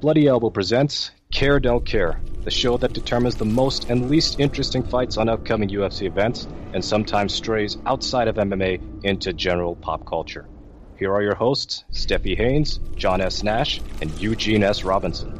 Bloody Elbow presents Care Don't Care, the show that determines the most and least interesting fights on upcoming UFC events and sometimes strays outside of MMA into general pop culture. Here are your hosts, Stephie Haynes, John S. Nash, and Eugene S. Robinson.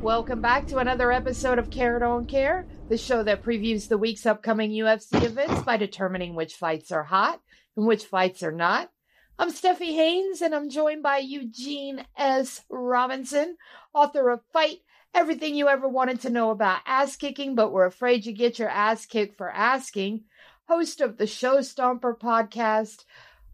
Welcome back to another episode of Care Don't Care, the show that previews the week's upcoming UFC events by determining which fights are hot and which fights are not. I'm Stephie Haynes, and I'm joined by Eugene S. Robinson, author of Fight Everything You Ever Wanted to Know About Ass Kicking, but were afraid you get your ass kicked for asking, host of the Show Stomper podcast,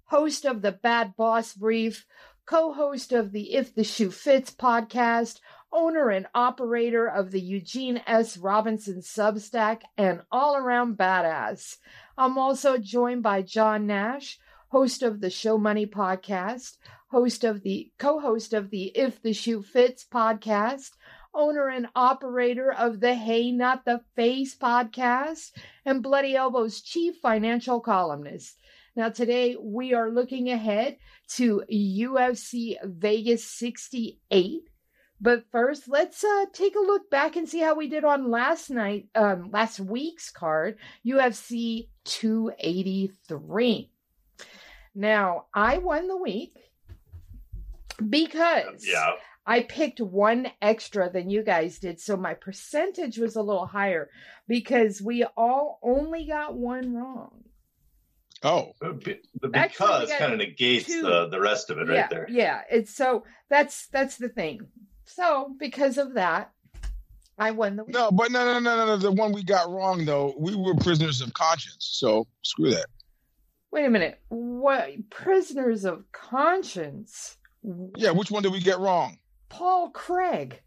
host of the Bad Boss Brief, co host of the If the Shoe Fits podcast, owner and operator of the Eugene S. Robinson Substack, and all around badass. I'm also joined by John Nash host of the Show Money podcast, host of the co-host of the If the Shoe Fits podcast, owner and operator of the Hey Not the Face podcast, and Bloody Elbow's chief financial columnist. Now, today we are looking ahead to UFC Vegas 68. But first, let's uh, take a look back and see how we did on last night, um, last week's card, UFC 283. Now, I won the week because yeah. I picked one extra than you guys did. So my percentage was a little higher because we all only got one wrong. Oh, the because kind of negates the, the rest of it yeah, right there. Yeah, it's so that's that's the thing. So because of that, I won the week. No, but no, no, no, no, no. The one we got wrong though, we were prisoners of conscience. So screw that. Wait a minute. What prisoners of conscience? Yeah, which one did we get wrong? Paul Craig.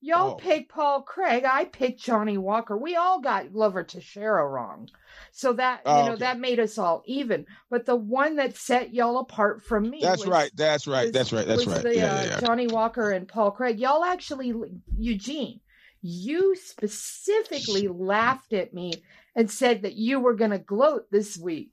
Y'all oh. picked Paul Craig. I picked Johnny Walker. We all got Glover Teixeira wrong. So that you oh, know okay. that made us all even. But the one that set y'all apart from me. That's was, right. That's right. Was, that's right. That's right. The, yeah, uh, yeah, yeah. Johnny Walker and Paul Craig. Y'all actually Eugene. You specifically laughed at me and said that you were going to gloat this week.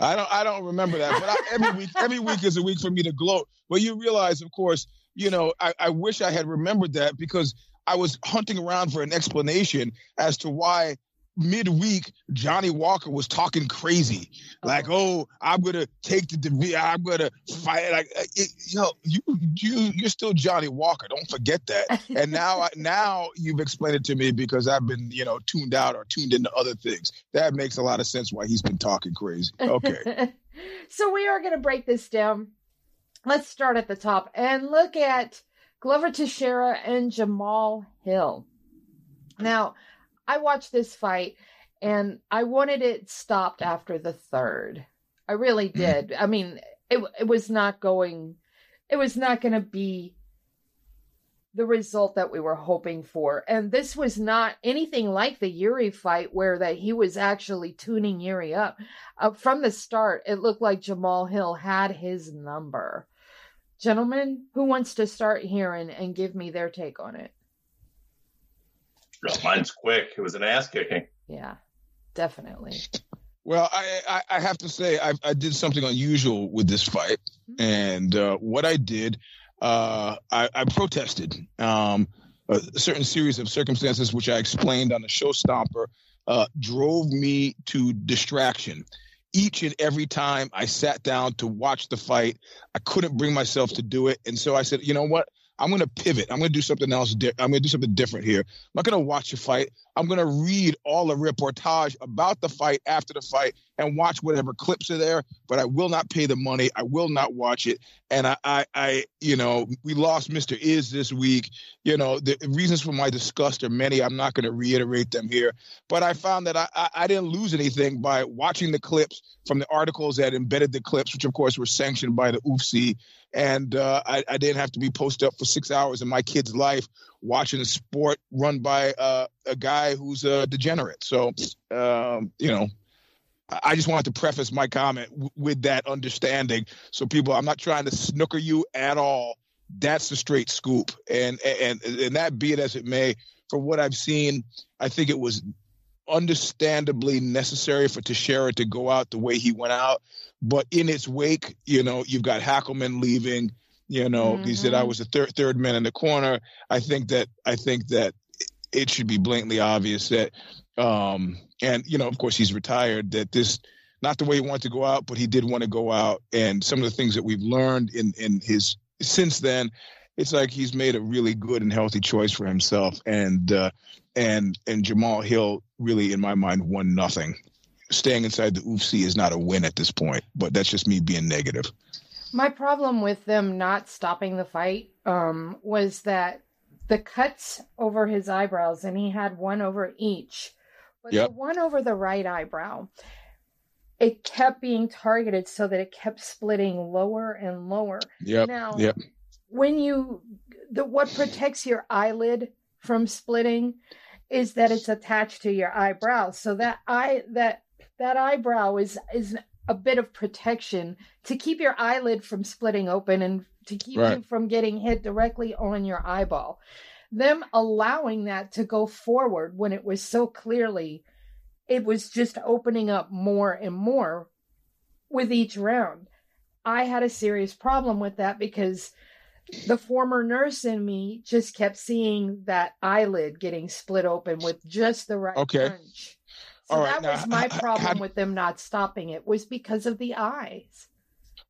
I don't I don't remember that, but I, every week every week is a week for me to gloat. But you realize, of course, you know, I, I wish I had remembered that because I was hunting around for an explanation as to why midweek Johnny Walker was talking crazy, like, "Oh, I'm gonna take the I'm gonna fight." Like, uh, it, you know, you you you're still Johnny Walker. Don't forget that. And now now you've explained it to me because I've been you know tuned out or tuned into other things. That makes a lot of sense why he's been talking crazy. Okay. so we are gonna break this down. Let's start at the top and look at Glover Teixeira and Jamahal Hill. Now, I watched this fight and I wanted it stopped after the third. I really mm-hmm. did. I mean, it it was not going it was not going to be the result that we were hoping for. And this was not anything like the Yuri fight where that he was actually tuning Yuri up. Uh, from the start, it looked like Jamahal Hill had his number. Gentlemen, who wants to start here and, and give me their take on it? mine's quick. It was an ass kicking. Yeah, definitely. Well, I, I, I have to say I, I did something unusual with this fight, mm-hmm. and uh, what I did, uh, I, I protested um, a certain series of circumstances, which I explained on the show Stomper, uh, drove me to distraction. Each and every time I sat down to watch the fight, I couldn't bring myself to do it, and so I said, you know what? I'm going to pivot. I'm going to do something else. Di- I'm going to do something different here. I'm not going to watch a fight. I'm going to read all the reportage about the fight after the fight and watch whatever clips are there, but I will not pay the money. I will not watch it. And I, I, I you know, we lost Mr. Is this week. You know, the reasons for my disgust are many. I'm not going to reiterate them here, but I found that I, I, I didn't lose anything by watching the clips from the articles that embedded the clips, which of course were sanctioned by the UFC. And uh, I, I didn't have to be posted up for six hours in my kid's life watching a sport run by uh, a guy who's a degenerate. So, um, you know, I just wanted to preface my comment w- with that understanding. So people, I'm not trying to snooker you at all. That's the straight scoop. And and and that be it as it may, for what I've seen, I think it was understandably necessary for Teixeira to go out the way he went out. But in its wake, you know, you've got Hackleman leaving. You know, mm-hmm. he said I mm-hmm. was the third third man in the corner. I think that I think that it should be blatantly obvious that, um, and you know, of course, he's retired. That this not the way he wanted to go out, but he did want to go out. And some of the things that we've learned in in his since then, it's like he's made a really good and healthy choice for himself. And uh, and and Jamahal Hill really, in my mind, won nothing. Staying inside the UFC is not a win at this point, but that's just me being negative. My problem with them not stopping the fight um, was that the cuts over his eyebrows, and he had one over each, but yep. the one over the right eyebrow, it kept being targeted so that it kept splitting lower and lower. Yeah. Now, yep. when you the what protects your eyelid from splitting is that it's attached to your eyebrow. So that eye that that eyebrow is is a bit of protection to keep your eyelid from splitting open and to keep right. you from getting hit directly on your eyeball. Them allowing that to go forward when it was so clearly it was just opening up more and more with each round. I had a serious problem with that because the former nurse in me just kept seeing that eyelid getting split open with just the right okay. punch. So that now, was my problem with them not stopping it was because of the eyes.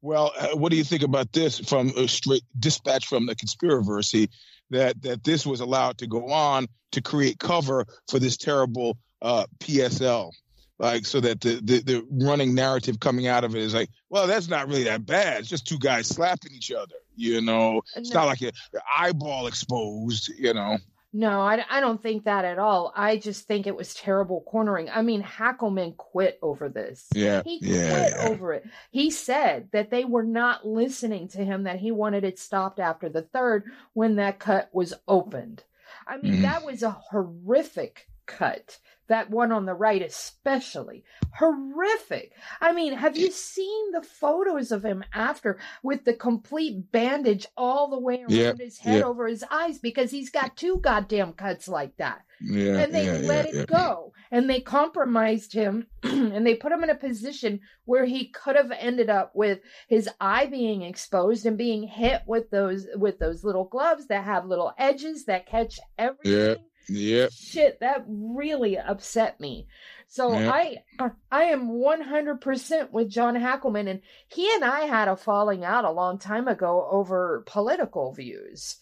Well, uh, what do you think about this from a straight dispatch from the conspiracy that that this was allowed to go on to create cover for this terrible uh, PSL? like so that the, the, the running narrative coming out of it is like, well, that's not really that bad. It's just two guys slapping each other. You know, it's no. not like your, eyeball exposed. You know. No, I, I don't think that at all. I just think it was terrible cornering. I mean, Hackleman quit over this. Yeah. He yeah, quit yeah. over it. He said that they were not listening to him, that he wanted it stopped after the third when that cut was opened. I mean, mm-hmm. that was a horrific cut. That one on the right, especially horrific. I mean, have you seen the photos of him after with the complete bandage all the way around yep, his head yep. over his eyes because he's got two goddamn cuts like that? Yeah, and they yeah, let yeah, it go and they compromised him and they put him in a position where he could have ended up with his eye being exposed and being hit with those with those little gloves that have little edges that catch everything Yep. Shit, that really upset me. So yep. I I am 100% with John Hackleman and he and I had a falling out a long time ago over political views.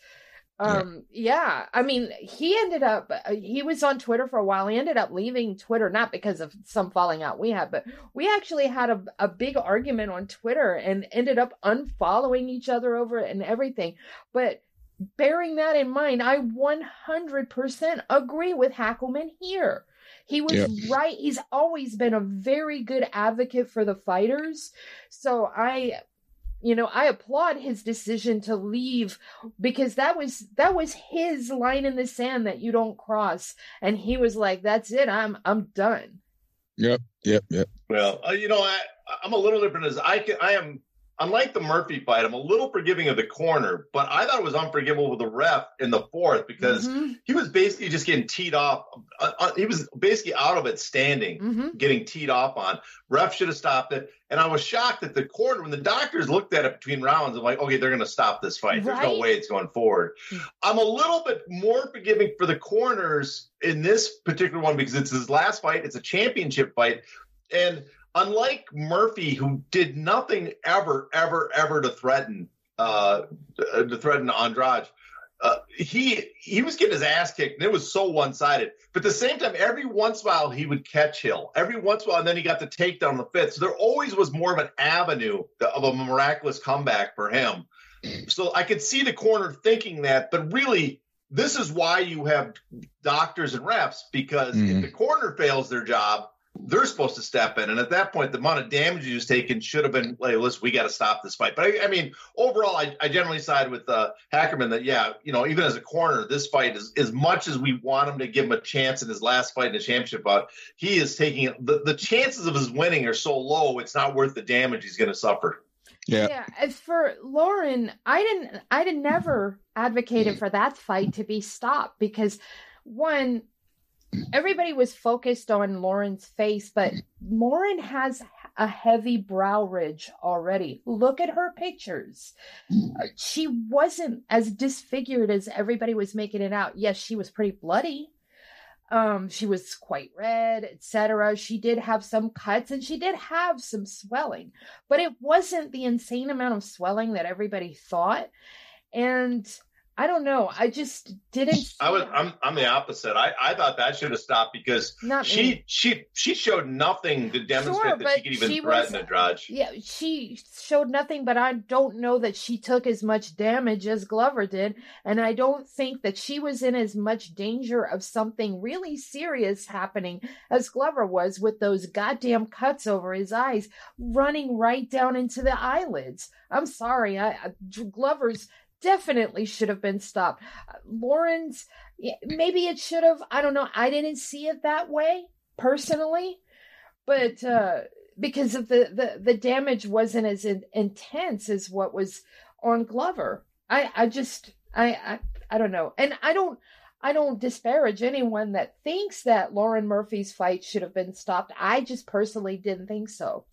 Um yeah. yeah, I mean, he ended up uh, he was on Twitter for a while. He ended up leaving Twitter not because of some falling out we had, but we actually had a, a big argument on Twitter and ended up unfollowing each other over it and everything. But bearing that in mind, I 100% agree with Hackleman here. He was yep. right. He's always been a very good advocate for the fighters. So I you know, I applaud his decision to leave because that was that was his line in the sand that you don't cross and he was like that's it. I'm I'm done. Yep, yep, yep. Well, uh, you know, I I'm a little different as I can I am unlike the Murphy fight, I'm a little forgiving of the corner, but I thought it was unforgivable with the ref in the fourth because mm-hmm. he was basically just getting teed off. Uh, uh, he was basically out of it standing, mm-hmm. getting teed off on. Ref should have stopped it. And I was shocked that the corner, when the doctors looked at it between rounds, I'm like, okay, they're going to stop this fight. There's no way it's going forward. I'm a little bit more forgiving for the corners in this particular one because it's his last fight. It's a championship fight. And unlike Murphy, who did nothing ever, ever, ever to threaten uh, to threaten Andrade, uh, he he was getting his ass kicked, and it was so one sided. But at the same time, every once in a while he would catch Hill. Every once in a while, and then he got the takedown on the fifth. So there always was more of an avenue of a miraculous comeback for him. So I could see the corner thinking that, but really, this is why you have doctors and refs because mm-hmm. if the corner fails their job, they're supposed to step in. And at that point, the amount of damage he was taking should have been, like, listen, we got to stop this fight. But I, I mean, overall, I, I, generally side with uh, Hackleman that, yeah, you know, even as a corner, this fight is as much as we want him to give him a chance in his last fight in the championship bout, he is taking the, the chances of his winning are so low, it's not worth the damage he's going to suffer. Yeah. Yeah. As for Lauren, I didn't, I did never advocated for that fight to be stopped because one, everybody was focused on Lauren's face, but Lauren has a heavy brow ridge already. Look at her pictures. She wasn't as disfigured as everybody was making it out. Yes, she was pretty bloody. Um, she was quite red, etc. She did have some cuts and she did have some swelling, but it wasn't the insane amount of swelling that everybody thought. And I don't know. I just didn't. I was. I'm. I'm the opposite. I. I thought that should have stopped because Not she. Me. She. She showed nothing to demonstrate sure, that she could even she threaten was, Andrade. Yeah, she showed nothing, but I don't know that she took as much damage as Glover did, and I don't think that she was in as much danger of something really serious happening as Glover was with those goddamn cuts over his eyes, running right down into the eyelids. I'm sorry. I, I Glover's definitely should have been stopped. Lauren's, maybe it should have. I don't know. I didn't see it that way personally, but uh, because of the, the, the damage wasn't as in, intense as what was on Glover. I, I just, I, I, I don't know. And I don't, I don't disparage anyone that thinks that Lauren Murphy's fight should have been stopped. I just personally didn't think so.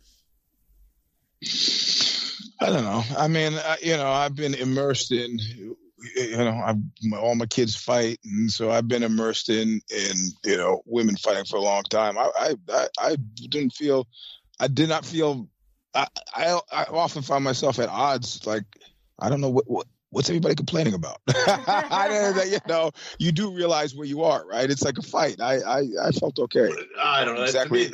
I don't know. I mean, I, you know, I've been immersed in, you know, I've all my kids fight, and so I've been immersed in, in you know, women fighting for a long time. I, I, I didn't feel, I did not feel. I, I, I often find myself at odds. Like, I don't know what, what what's everybody complaining about? I, didn't, you know, you do realize where you are, right? It's like a fight. I, I, I felt okay. I don't know. Exactly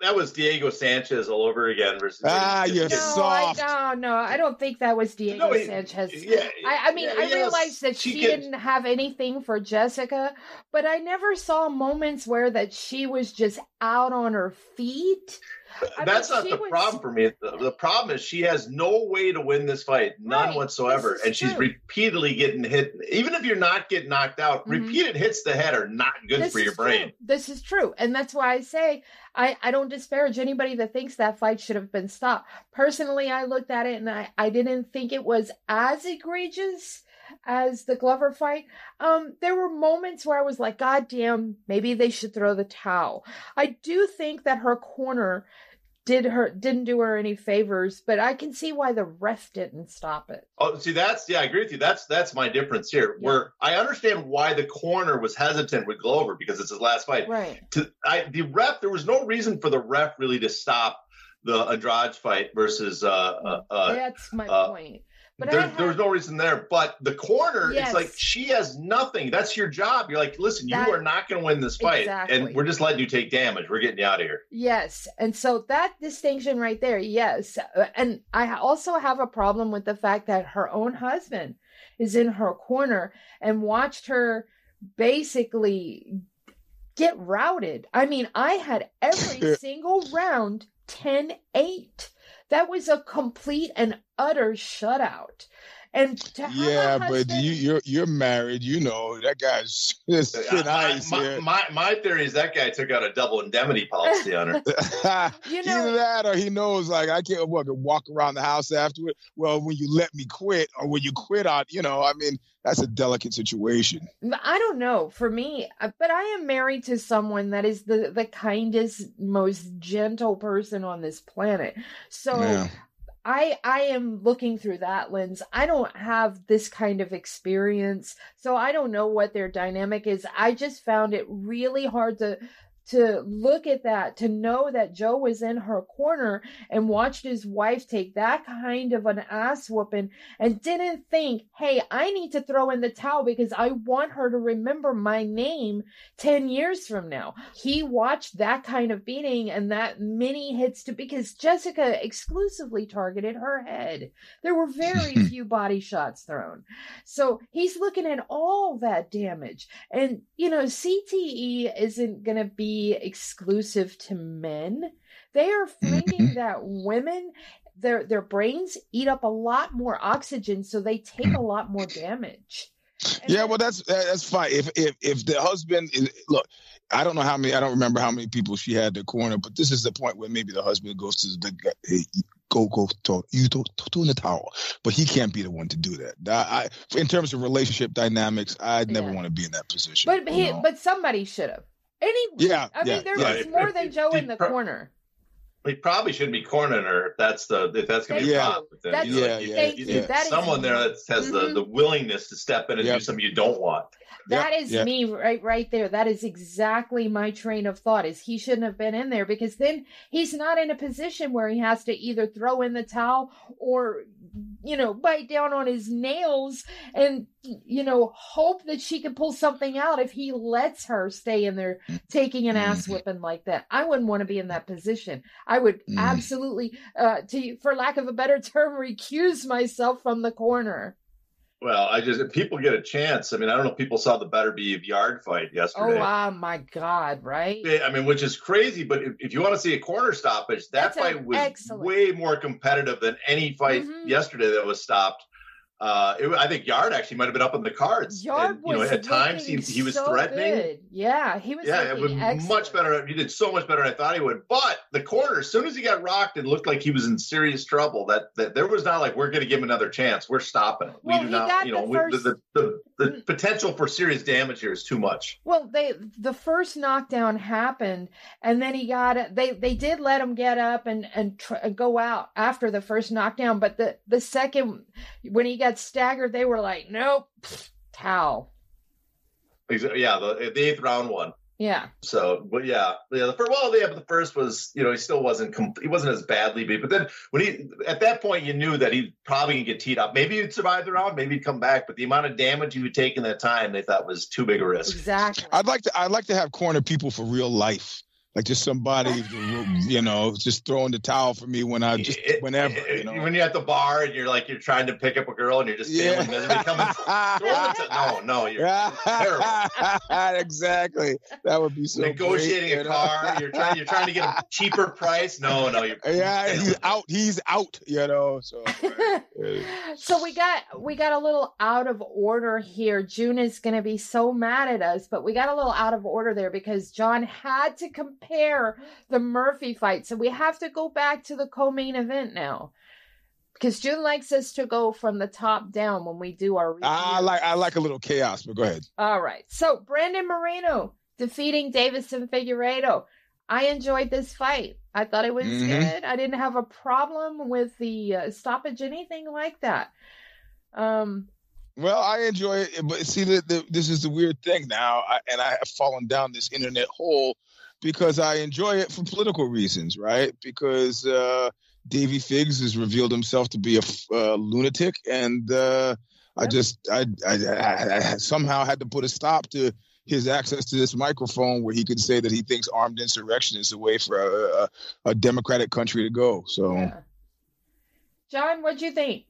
that was Diego Sanchez all over again versus. Ah, you're no, soft. I, no, no, I don't think that was Diego no, he, Sanchez. Yeah, I, I mean, yeah, I realized that she, she didn't have anything for Jessica, but I never saw moments where that she was just out on her feet. I That's mean, not the was... problem for me. The, the, problem is she has no way to win this fight, none right. whatsoever, and she's repeatedly getting hit. Even if you're not getting knocked out, mm-hmm. repeated hits to the head are not good this for your brain. True. This is true, and that's why I say I I don't disparage anybody that thinks that fight should have been stopped. Personally, I looked at it and I I didn't think it was as egregious as the Glover fight, um, there were moments where I was like, God damn, maybe they should throw the towel. I do think that her corner did her didn't do her any favors, but I can see why the ref didn't stop it. Oh, see, that's yeah, I agree with you. That's that's my difference here. Yeah. Where I understand why the corner was hesitant with Glover because it's his last fight. Right. To I the ref, there was no reason for the ref really to stop the Andrade fight versus uh, uh, uh that's my uh, point. But there, had, no reason there. But the corner, yes. it's like she has nothing. That's your job. You're like, listen, that, you are not going to win this fight, exactly. and we're just letting you take damage. We're getting you out of here. Yes, and so that distinction right there, yes, uh, and I also have a problem with the fact that her own husband is in her corner and watched her basically get routed. I mean, I had every single round 10 8 that was a complete and utter shutout. And yeah, husband, but you, you're you're married. You know that guy's thin ice. My, my, my, theory is that guy took out a double indemnity policy on her. you know, Either that, or he knows like I can't walk, walk around the house afterward. Well, when you let me quit, or when you quit on, you know, I mean, that's a delicate situation. I don't know for me, uh, but I am married to someone that is the the kindest, most gentle person on this planet. So yeah. I I am looking through that lens. I don't have this kind of experience, so I don't know what their dynamic is. I just found it really hard to to look at that, to know that Joe was in her corner and watched his wife take that kind of an ass whooping and didn't think, hey, I need to throw in the towel because I want her to remember my name 10 years from now. He watched that kind of beating and that many hits to because Jessica exclusively targeted her head. There were very few body shots thrown. So he's looking at all that damage. And, you know, CTE isn't going to be exclusive to men. They are finding mm-hmm. that women their their brains eat up a lot more oxygen, so they take a lot more damage. And yeah, well, that's that's fine. If if if the husband is look, I don't know how many. I don't remember how many people she had the corner, but this is the point where maybe the husband goes to the hey, go go to you to, to in the towel, but he can't be the one to do that. I, in terms of relationship dynamics, I'd never yeah. want to be in that position. But he, but somebody should have. Any, yeah, I yeah, mean, there yeah. was more than Joe in the corner. He probably shouldn't be cornering her if that's the if that's going to be Yeah. a problem. Then, That's- you know, yeah, like, you- yeah, you yeah. need That is- someone there that has Mhm. the, the willingness to step in and Yep. do something you don't want. That Yeah, is yeah. me right right there. That is exactly my train of thought is he shouldn't have been in there because then he's not in a position where he has to either throw in the towel or you know bite down on his nails and you know hope that she can pull something out if he lets her stay in there taking an ass Mhm. whipping like that. I wouldn't want to be in that position. I would Mm. absolutely uh to for lack of a better term recuse myself from the corner. Well, I just if people get a chance. I mean, I don't know if people saw the Beterbiev Yarde fight Oh yesterday. ah, my god, right? I mean, which is crazy, but if, if you want to see a corner stoppage, that That's fight was excellent. way more competitive than any fight Mhm. yesterday that was stopped. Uh, it, I think Yarde actually might have been up on the cards. Yarde And, you know, was at times he, he was so threatening. good. Yeah, he was. Yeah, it was looking much better. He did so much better than I thought he would. But the corner, as soon as he got rocked, it looked like he was in serious trouble. That, that there was not like we're going to give him another chance. We're stopping it. Well, we do not. You know, the we, first- the, the, the the potential for serious damage here is too much. Well, they the first knockdown happened, and then he got it. They they did let him get up and and tr- go out after the first knockdown, but the the second when he got staggered, they were like, nope, towel. Exa- Yeah, the, the eighth round one. Yeah, So, but yeah, yeah. The first, well, yeah, but the first was, you know, he still wasn't, com- he wasn't as badly beat. But then when he, at that point, you knew that he probably gonna get teed up. Maybe he'd survive the round, maybe he'd come back. But the amount of damage he would take in that time, they thought was too big a risk. exactly. I'd like to. I'd like to have corner people for real life, like just somebody, you know, just throwing the towel for me when I just It- whenever, it- you eh, know. When you're at the bar and you're like you're trying to pick up a girl and you're just Yeah. failing coming. throw the t- no, no, you're exactly. That would be so. negotiating great, a you know? car. You're trying. You're trying to get a cheaper price. No, no, you're. Yeah, he's out. He's out. You know. So. so we got we got a little out of order here. June is going to be so mad at us, but we got a little out of order there because John had to compare the Murphy fight. So we have to go back to the co-main event now. Because June likes us to go from the top down when we do our. I like. I like a little chaos, but go ahead. All right. So Brandon Moreno defeating Deiveson Figueiredo. I enjoyed this fight. I thought it was Mhm. good. I didn't have a problem with the uh, stoppage, anything like that. Um, Well, I enjoy it, but see, the, the, this is the weird thing now, I, and I have fallen down this internet hole because I enjoy it for political reasons, right? Because uh, Davy Figs has revealed himself to be a uh, lunatic, and uh, I just I, I, I, I somehow had to put a stop to his access to this microphone where he could say that he thinks armed insurrection is the way for a, a, a democratic country to go. So. yeah. John, what'd you think?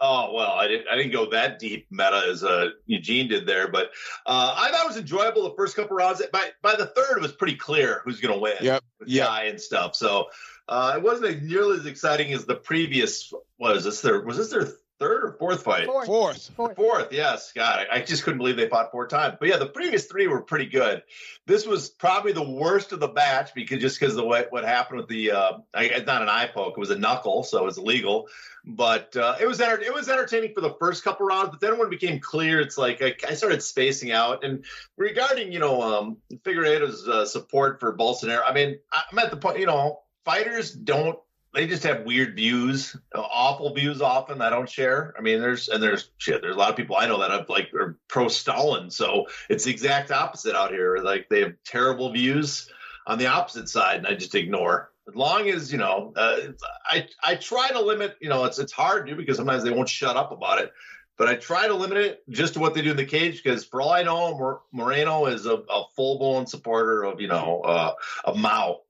Oh well, I didn't. I didn't go that deep meta as uh, Eugene did there, but uh, I thought it was enjoyable the first couple rounds. By by the third, it was pretty clear who's going to win. Yep. Guy and stuff. So uh, it wasn't nearly as exciting as the previous. What is this? Their was this their third or fourth fight? Fourth. Fourth. Fourth. Fourth, yes. God, I, I just couldn't believe they fought four times. But yeah, the previous three were pretty good. This was probably the worst of the batch because just because of what, what happened with the uh, I, it's not an eye poke, it was a knuckle, so it was illegal. But uh, it was enter- it was entertaining for the first couple rounds. But then when it became clear, it's like I, I started spacing out. And regarding you know um, Figueiredo's uh, support for Bolsonaro, I mean I'm at the point you know fighters don't they just have weird views, awful views often I don't share. I mean, there's and there's shit. There's a lot of people I know that have like are pro Stalin, so it's the exact opposite out here. Like they have terrible views on the opposite side, and I just ignore. As long as you know, uh, I I try to limit. You know, it's it's hard to because sometimes they won't shut up about it. But I try to limit it just to what they do in the cage because, for all I know, Moreno is a, a full blown supporter of you know uh, of Mao.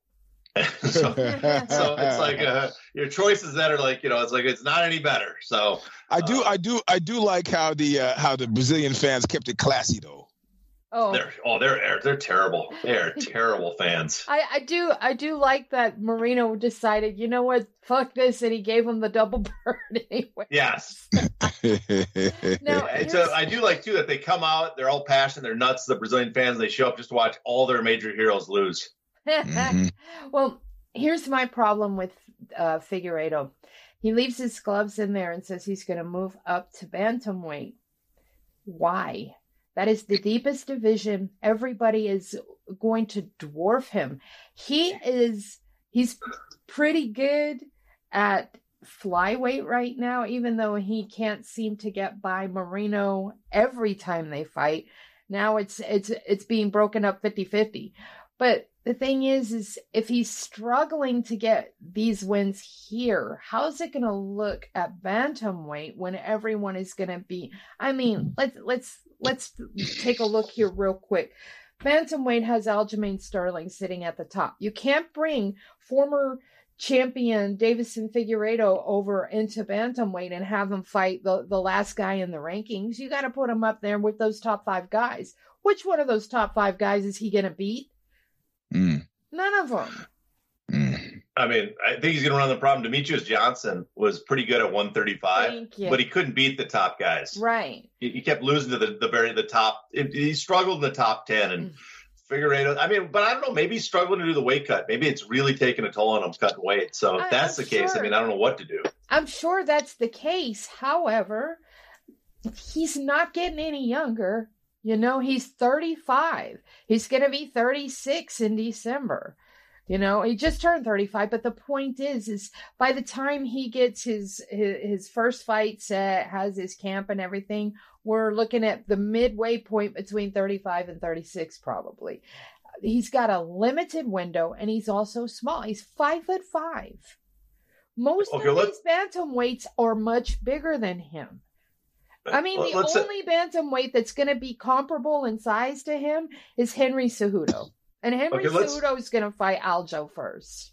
so, so it's like uh, your choices that are like you know it's like it's not any better. So I do, Uh, I do, I do like how the uh, how the Brazilian fans kept it classy though. Oh, they're oh they're they're terrible. They're terrible fans. I, I do I do like that Moreno decided, you know what, fuck this, and he gave him the double bird anyway. Yes, Now, it's here's- a, I do like too that they come out. They're all passionate. They're nuts. The Brazilian fans. They show up just to watch all their major heroes lose. Mhm. Well, here's my problem with uh, Figueiredo. He leaves his gloves in there and says he's going to move up to bantamweight. Why? That is the deepest division. Everybody is going to dwarf him. He is he's pretty good at flyweight right now, even though he can't seem to get by Moreno every time they fight. Now it's it's it's being broken up 50-50. But the thing is is if he's struggling to get these wins here, how's it going to look at bantamweight when everyone is going to be I mean, let's let's let's take a look here real quick. Bantamweight has Aljamain Sterling sitting at the top. You can't bring former champion Deiveson Figueiredo over into bantamweight and have him fight the, the last guy in the rankings. You got to put him up there with those top five guys. Which one of those top five guys is he going to beat? Mm. None of them. Mm. I mean, I think he's going to run the problem. Demetrious Johnson was pretty good at 135, but he couldn't beat the top guys. Right. He, he kept losing to the, the very the top. He struggled in the top 10 and. Mm Figueiredo. I mean, but I don't know. Maybe he's struggling to do the weight cut. Maybe it's really taking a toll on him cutting weight. So if that's I'm the case, I mean, I don't know what to do. I'm sure that's the case. However, he's not getting any younger. You know, he's 35. He's going to be 36 in December. You know, he just turned 35, but the point is is by the time he gets his his, his first fight set, uh, has his camp and everything, we're looking at the midway point between 35 and 36 probably. He's got a limited window and he's also small. He's 5 foot 5. Most okay, of these bantamweights are much bigger than him. I mean, the uh, only bantamweight that's going to be comparable in size to him is Henry Cejudo. And Henry okay, Cejudo is going to fight Aljo first.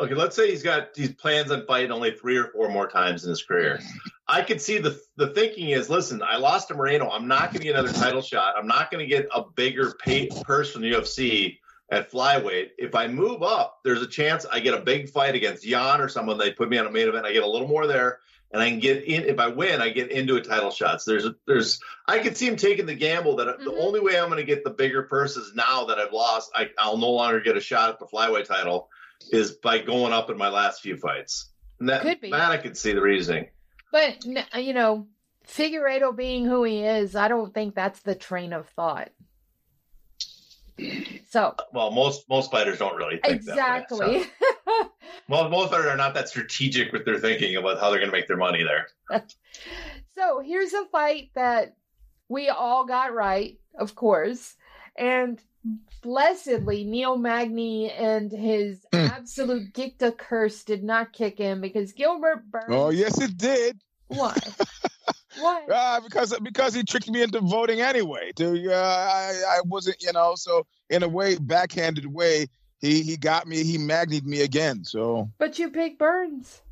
Okay, let's say he's got these plans on fighting only three or four more times in his career. I could see the the thinking is, listen, I lost to Moreno. I'm not going to get another title shot. I'm not going to get a bigger pay purse from the UFC at flyweight. If I move up, there's a chance I get a big fight against Yan or someone. They put me on a main event. I get a little more there, and I can get in. If I win, I get into a title shots. So there's, there's. I could see him taking the gamble that mm-hmm. the only way I'm going to get the bigger purses now that I've lost, I, I'll no longer get a shot at the flyweight title, is by going up in my last few fights. And that, could be. That I could see the reasoning. But you know, Figueiredo being who he is, I don't think that's the train of thought. So well, most most fighters don't really think exactly. That way, so. most most fighters are not that strategic with their thinking about how they're going to make their money there. so here's a fight that we all got right, of course, and blessedly Neil Magny and his mm. absolute Gicta curse did not kick in because Gilbert Burns. Oh yes, it did. Why? Why? Uh, because because he tricked me into voting anyway. To uh, I I wasn't you know so in a way backhanded way he he got me he magnied me again. So. But you picked Burns.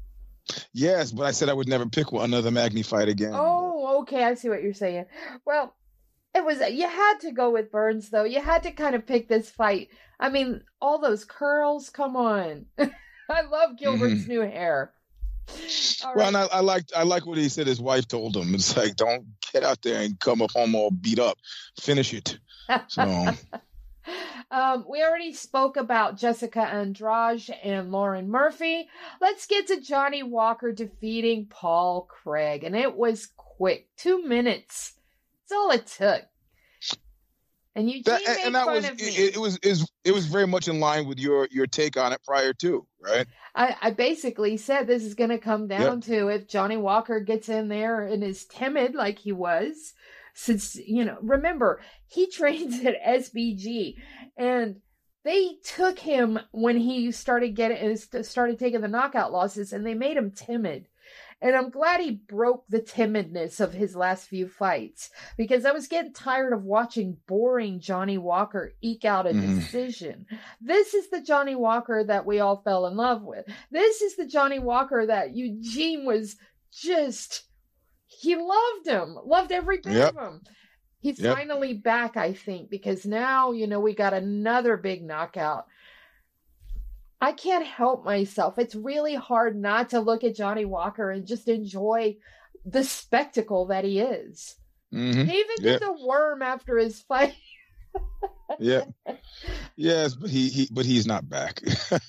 Yes, but I said I would never pick another Magny fight again. Oh, okay, I see what you're saying. Well, it was you had to go with Burns though. You had to kind of pick this fight. I mean, all those curls. Come on, I love Gilbert's mm-hmm. new hair. All well, right. and I, I like I like what he said. His wife told him, "It's like don't get out there and come up home all beat up. Finish it." So. um, we already spoke about Jessica Andrade and Lauren Murphy. Let's get to Johnny Walker defeating Paul Craig, and it was quick, two minutes. That's all it took. And you that, made and that fun was of me. It, it was is it was very much in line with your your take on it prior to, right? I, I basically said this is going to come down yep. to if Johnny Walker gets in there and is timid like he was, since you know, remember he trains at SBG, and they took him when he started getting started taking the knockout losses, and they made him timid. And I'm glad he broke the timidness of his last few fights because I was getting tired of watching boring Johnny Walker eke out a mm. decision. This is the Johnny Walker that we all fell in love with. This is the Johnny Walker that Eugene was just, he loved him, loved every bit yep. of him. He's yep. finally back, I think, because now, you know, we got another big knockout. I can't help myself. It's really hard not to look at Johnny Walker and just enjoy the spectacle that he is. Mm-hmm. He even did the worm after his fight. yeah. Yes, but he, he but he's not back.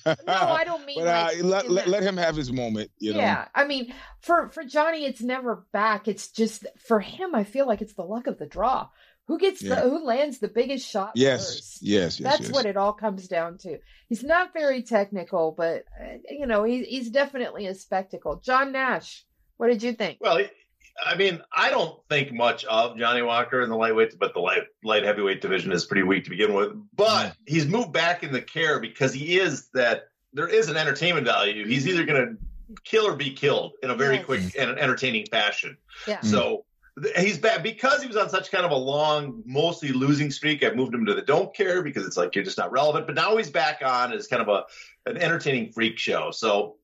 no, I don't mean. But like, uh, let, let, let, him have his moment. You know? Yeah, I mean, for for Johnny, it's never back. It's just for him. I feel like it's the luck of the draw. Who gets yeah. the who lands the biggest shot yes, first? Yes, yes, That's yes. what it all comes down to. He's not very technical, but uh, you know, he's he's definitely a spectacle. John Nash, what did you think? Well, I mean, I don't think much of Johnny Walker in the lightweight, but the light light heavyweight division is pretty weak to begin with. But he's moved back in the care because he is that there is an entertainment value. He's either going to kill or be killed in a very yes. quick and entertaining fashion. Yeah. So he's back because he was on such kind of a long, mostly losing streak. I've moved him to the don't care because it's like you're just not relevant. But now he's back on as kind of a an entertaining freak show. So,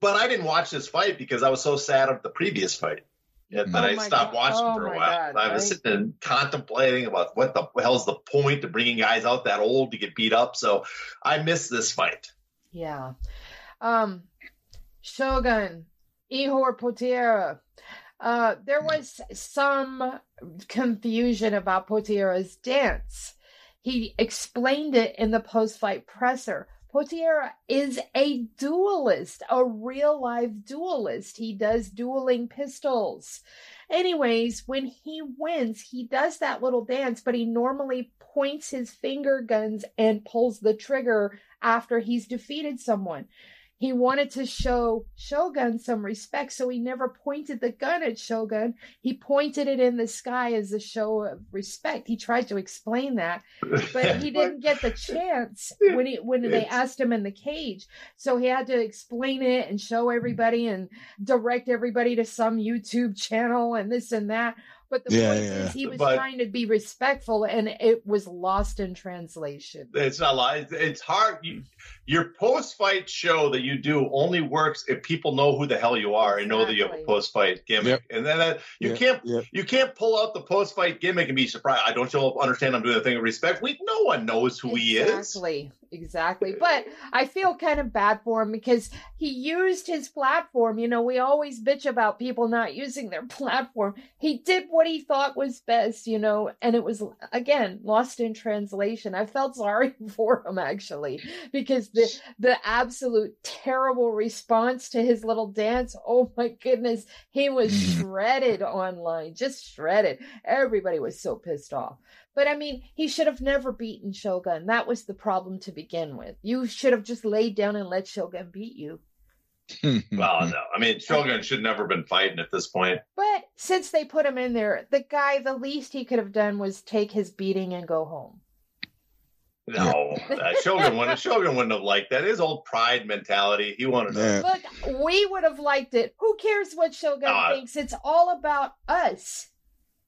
but I didn't watch this fight because I was so sad of the previous fight. that oh I stopped God. watching oh for a while. God, I was right? sitting and contemplating about what the hell's the point of bringing guys out that old to get beat up. So I missed this fight. Yeah. Um, Shogun, Ihor Potieria uh, there was some confusion about Potieria's dance. He explained it in the post fight presser. Potieria is a duelist, a real live duelist. He does dueling pistols. Anyways, when he wins, he does that little dance, but he normally points his finger guns and pulls the trigger after he's defeated someone. He wanted to show Shogun some respect, so he never pointed the gun at Shogun. He pointed it in the sky as a show of respect. He tried to explain that, but he didn't get the chance when he when they asked him in the cage. So he had to explain it and show everybody and direct everybody to some YouTube channel and this and that. But the yeah, point yeah. is, he was but, trying to be respectful, and it was lost in translation. It's not like it's hard. You, your post-fight show that you do only works if people know who the hell you are exactly. and know that you have a post-fight gimmick. Yep. And then that, you yep. can't yep. you can't pull out the post-fight gimmick and be surprised. I don't you understand. I'm doing a thing of respect. We no one knows who exactly. he is. Exactly, exactly. But I feel kind of bad for him because he used his platform. You know, we always bitch about people not using their platform. He did what he thought was best. You know, and it was again lost in translation. I felt sorry for him actually because the the absolute terrible response to his little dance. Oh my goodness, he was shredded online, just shredded. Everybody was so pissed off. But I mean, he should have never beaten Shogun. That was the problem to begin with. You should have just laid down and let Shogun beat you. well, no. I mean, Shogun should never have been fighting at this point. But since they put him in there, the guy, the least he could have done was take his beating and go home. No, uh, Shogun wouldn't. Shogun wouldn't have liked that. His old pride mentality. He wanted to. Look, we would have liked it. Who cares what Shogun uh, thinks? It's all about us.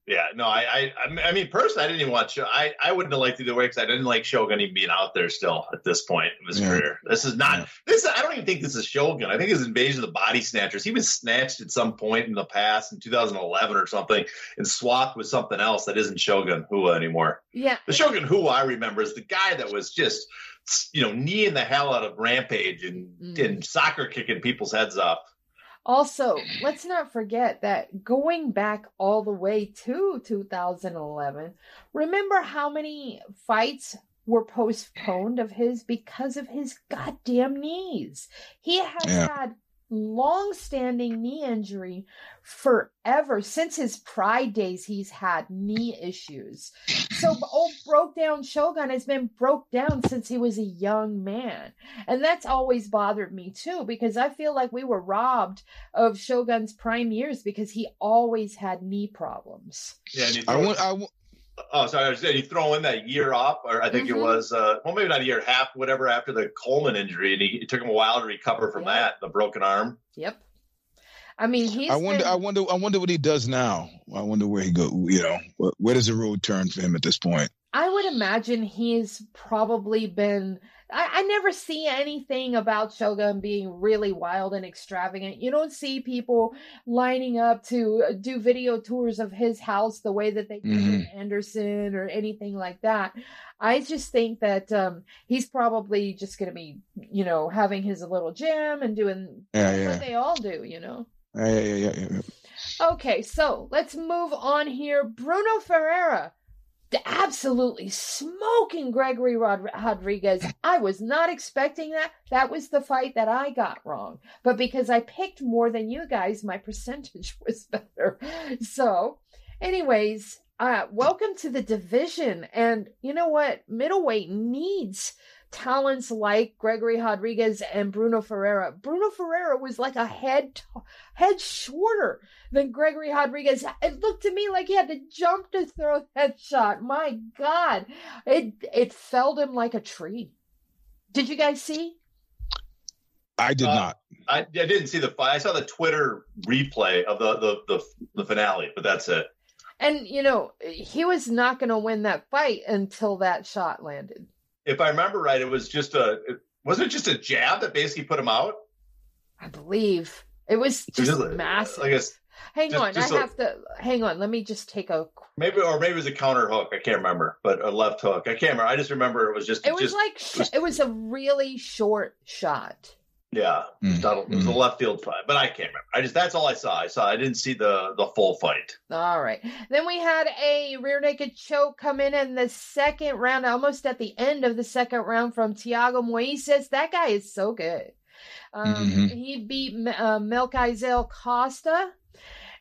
Yeah, no, I, I, I mean, personally, I didn't even watch. I, I wouldn't have liked either way because I didn't like Shogun even being out there still at this point of his yeah. career. This is not. Yeah. This I don't even think this is Shogun. I think it's Invasion of the Body Snatchers. He was snatched at some point in the past in 2011 or something, and swapped with something else that isn't Shogun Rua anymore. Yeah, the Shogun Rua I remember is the guy that was just, you know, kneeing the hell out of Rampage and mm. and soccer kicking people's heads off. Also, let's not forget that going back all the way to 2011, remember how many fights were postponed of his because of his goddamn knees? He has yeah. had long-standing knee injury forever. Since his pride days he's had knee issues. So old broke down shogun has been broke down since he was a young man. And that's always bothered me too because i feel like we were robbed of shogun's prime years because he always had knee problems. Yeah I want, I, Oh, sorry. I was saying you throw in that year off, or I think mm-hmm. it was, uh, well, maybe not a year, half, whatever, after the Coleman injury, and he, it took him a while to recover from that, the broken arm. Yep. I mean, he's. I wonder. Been... I wonder. I wonder what he does now. I wonder where he go. You know, where does the road turn for him at this point? I would imagine he's probably been I, I never see anything about Shogun being really wild and extravagant. You don't see people lining up to uh, do video tours of his house the way that they do mm-hmm. Anderson or anything like that. I just think that um, he's probably just going to be, you know, having his little gym and doing yeah, yeah. what they all do, you know. Yeah, yeah, yeah, yeah. Okay, so let's move on here. Bruno Ferreira absolutely smoking Gregory Rodrigues. I was not expecting that. That was the fight that I got wrong. But because I picked more than you guys, my percentage was better. So, anyways, uh, welcome to the division. And you know what? Middleweight needs talents like Gregory Rodrigues and Bruno Ferreira. Bruno Ferreira was like a head head shorter than Gregory Rodrigues. It looked to me like he had to jump to throw that shot. My God, it it felled him like a tree. Did you guys see? I did uh, not. I, I didn't see the fight. I saw the Twitter replay of the the the, the finale, but that's it. And you know, he was not going to win that fight until that shot landed. If I remember right, it was just a wasn't it just a jab that basically put him out? I believe it was just, it was just massive. I guess. Hang just, on, just I a, have to hang on. Let me just take a maybe, or maybe it was a counter hook. I can't remember, but a left hook. I can't remember. I just remember it was just. It was just, like it was, it was a really short shot. Yeah, mm-hmm. it was a mm-hmm. left field fight, but I can't remember. I just that's all I saw. I saw. I didn't see the the full fight. All right. Then we had a rear naked choke come in in the second round, almost at the end of the second round from Thiago Moises. That guy is so good. Um, mm-hmm. He beat uh, Melquizael Costa.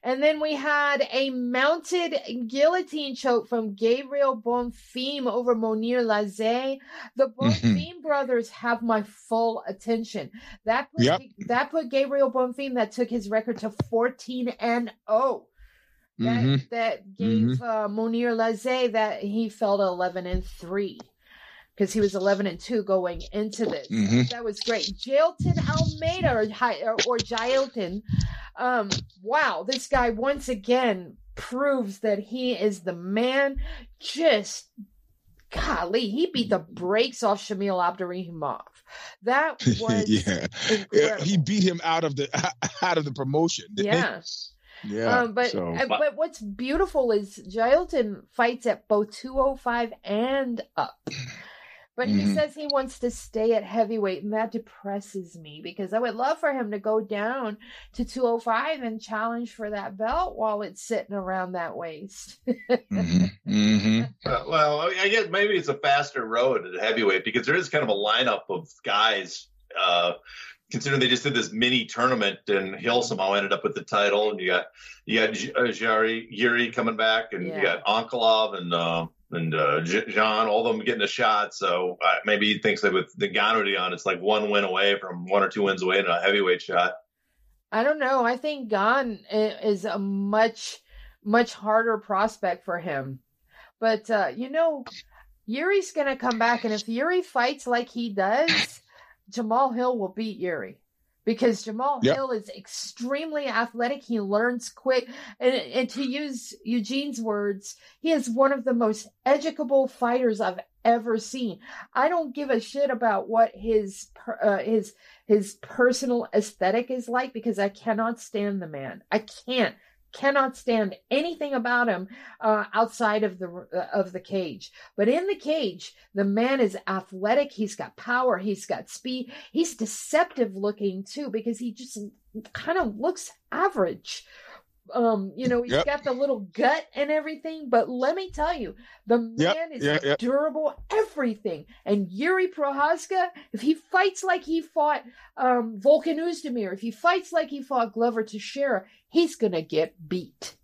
And then we had a mounted guillotine choke from Gabriel Bonfim over Mounir Lazzez. The mm-hmm. Bonfim brothers have my full attention. That put, yep. that put Gabriel Bonfim that took his record to 14 and 0. That, mm-hmm. that gave mm-hmm. uh, Mounir Lazzez that he fell to 11 and 3 because he was 11 and 2 going into this. Mm-hmm. That was great. Jailton Almeida or, or, or Jailton um, wow, this guy once again proves that he is the man. Just golly, he beat the brakes off Shamil Abdurakhimov. That was yeah. He beat him out of the out of the promotion. Yeah. Yeah, um, but so. uh, but what's beautiful is Jailton fights at both 205 and up. But mm-hmm. he says he wants to stay at heavyweight, and that depresses me because I would love for him to go down to 205 and challenge for that belt while it's sitting around that waist. mm-hmm. Mm-hmm. Uh, well, I guess maybe it's a faster road at heavyweight because there is kind of a lineup of guys. Uh, considering they just did this mini tournament and Hill somehow ended up with the title, and you got you got Jari Yuri coming back, and yeah. you got Ankalaev and. Uh, and uh, John, all of them getting a shot. So uh, maybe he thinks that with the Ngannou on, it's like one win away from one or two wins away in a heavyweight shot. I don't know. I think Gane is a much, much harder prospect for him. But, uh, you know, Yuri's going to come back. And if Yuri fights like he does, Jamahal Hill will beat Yuri because Jamahal yep. Hill is extremely athletic. He learns quick. And, and, to use Eugene's words, he is one of the most educable fighters I've ever seen. I don't give a shit about what his uh, his his personal aesthetic is like because I cannot stand the man. I can't cannot stand anything about him uh, outside of the uh, of the cage. But in the cage, the man is athletic. He's got power. He's got speed. He's deceptive looking too because he just kind of looks average. Um, you know, he's yep. got the little gut and everything, but let me tell you, the man yep. is yep. Yep. durable, everything. And Yuri Prochazka, if he fights like he fought um, Volkan Oezdemir, if he fights like he fought Glover Teixeira, he's gonna get beat.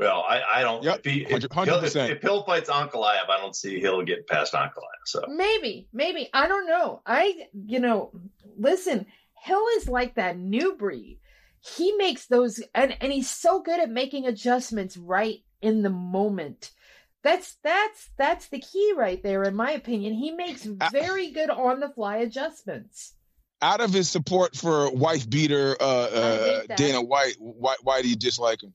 Well, I, I don't. Yep, if, he, if, 100%. If, if Hill fights Ankalaev, I don't see Hill get past Ankalaev. So maybe, maybe I don't know. I, you know, listen, Hill is like that new breed he makes those and and he's so good at making adjustments right in the moment that's that's that's the key right there in my opinion he makes very good on the fly adjustments out of his support for wife beater uh, uh dana white why why do you dislike him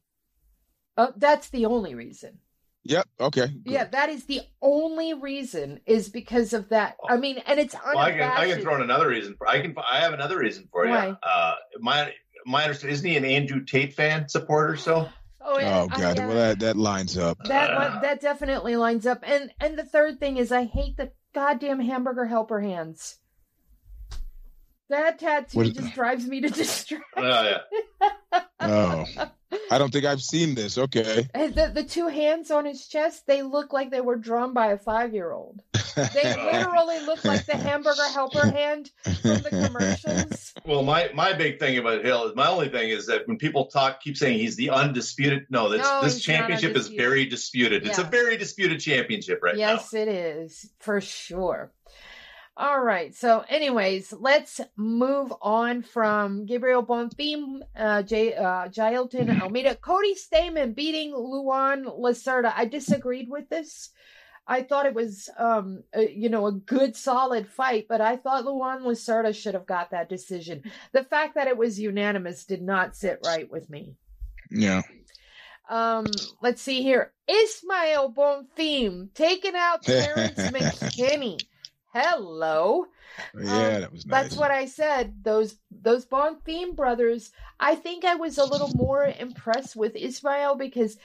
uh, that's the only reason Yep. Okay. Good. Yeah, that is the only reason is because of that. I mean, and it's well, I can I can throw in another reason. For, I can I have another reason for you. Why? Uh, my my understanding isn't he an Andrew Tate fan supporter? So. Oh, yeah. oh God! well, that that lines up. That uh, that definitely lines up. And and the third thing is, I hate the goddamn hamburger helper hands. That tattoo what? just drives me to distraction. Oh yeah. oh. I don't think I've seen this. Okay. The, the two hands on his chest, they look like they were drawn by a five year old. They literally look like the hamburger helper hand from the commercials. Well, my, my big thing about Hill is my only thing is that when people talk, keep saying he's the undisputed. No, this, No, this championship is very disputed. It's a very disputed championship right now. yes, it is for sure. All right. So, anyways, let's move on from Gabriel Bonfim, uh, J, uh, Jailton Almeida, Cody Stamann beating Luan Lacerda. I disagreed with this. I thought it was, um, a, you know, a good, solid fight, but I thought Luan Lacerda should have got that decision. The fact that it was unanimous did not sit right with me. Yeah. Um, let's see here. Ismael Bonfim taking out Terrence McKinney. Hello. Yeah, that was nice. That's what I said. Those those Bonfim brothers. I think I was a little more impressed with Ismael because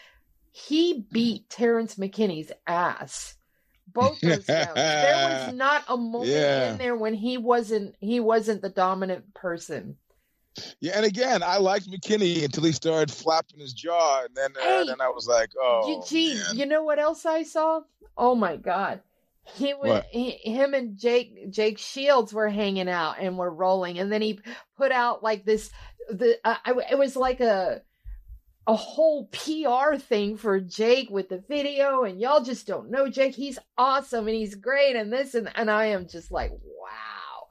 he beat Terrence McKinney's ass. Both those rounds. There was not a moment Yeah. in there when he wasn't he wasn't the dominant person. Yeah, and again, I liked McKinney until he started flapping his jaw, and then uh, Hey, then I was like, oh, man. you know what else I saw? Oh my god. He was he, him and Jake Jake Shields were hanging out and were rolling and then he put out like this the uh, I, it was like a a whole PR thing for Jake with the video and y'all just don't know Jake. He's awesome and he's great and this and and I am just like wow.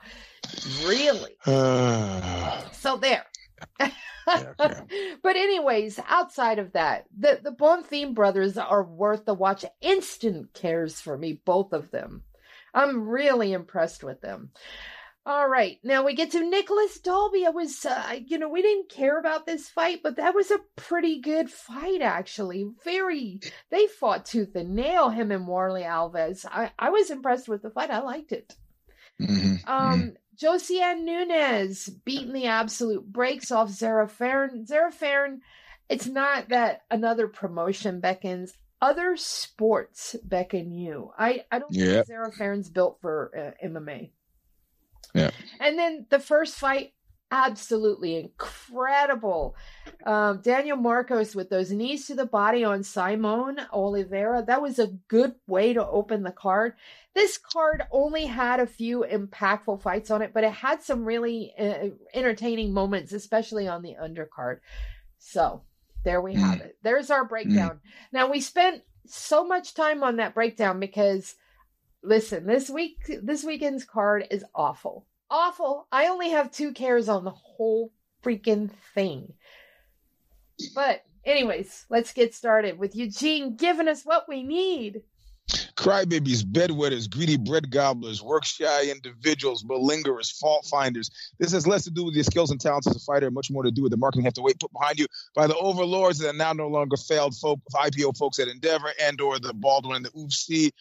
Really? So there but anyways, outside of that, the the Bonfim brothers are worth the watch. Instant cares for me, both of them. I'm really impressed with them. All right, now we get to Nicolas Dalby. I was, uh, you know, we didn't care about this fight, but that was a pretty good fight, actually. Very, they fought tooth and nail, him and Warley Alves. I, I was impressed with the fight. I liked it. Mhm, mhm. Um, Josiane Nunes beating the absolute brakes off Zarah Fairn. Zarah Fairn, it's not that another promotion beckons. Other sports beckon you. I, I don't Yep. think Zarah Fairn's built for uh, MMA. Yeah. And then the first fight, absolutely incredible. Um, Daniel Marcos with those knees to the body on Saimon Oliveira. That was a good way to open the card. This card only had a few impactful fights on it, but it had some really uh, entertaining moments, especially on the undercard. So there we have it. There's our breakdown. Now we spent so much time on that breakdown because listen, this week this weekend's card is awful. Awful. I only have two cares on the whole freaking thing. But anyways, let's get started with Eugene giving us what we need. Crybabies, bedwetters, greedy bread gobblers, work shy individuals, malingerers, fault finders. This has less to do with your skills and talents as a fighter, and much more to do with the marketing have to wait put behind you by the overlords that are now no longer failed folk, IPO folks at Endeavor and or the Baldwin and the UFC.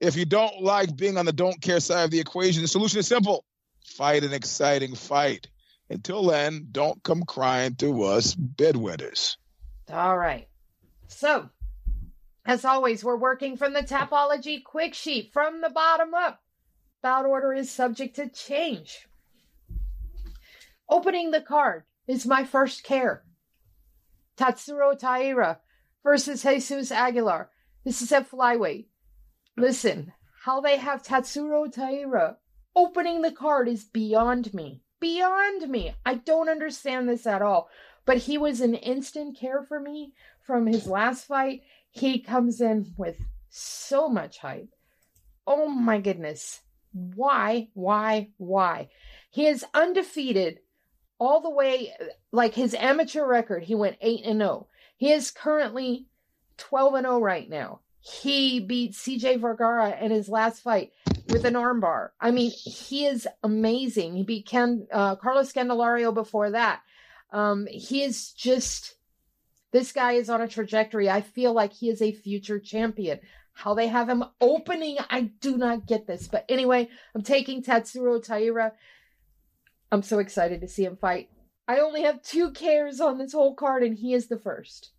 If you don't like being on the don't care side of the equation, the solution is simple. Fight an exciting fight. Until then, don't come crying to us bedwetters. All right. So, as always, we're working from the Tapology quick sheet from the bottom up. Bout order is subject to change. Opening the card is my first care. Tatsuro Taira versus Jesus Aguilar. This is at flyweight. Listen, how they have Tatsuro Taira opening the card is beyond me. Beyond me. I don't understand this at all. But he was an instant care for me from his last fight. He comes in with so much hype. Oh my goodness. Why, why, why? He is undefeated all the way, like his amateur record, he went 8 and 0. He is currently 12 and 0 right now. He beat CJ Vergara in his last fight with an armbar. I mean, he is amazing. He beat Ken, uh, Carlos Candelario before that. Um, he is just this guy is on a trajectory. I feel like he is a future champion. How they have him opening, I do not get this. But anyway, I'm taking Tatsuro Taira. I'm so excited to see him fight. I only have two cares on this whole card, and he is the first.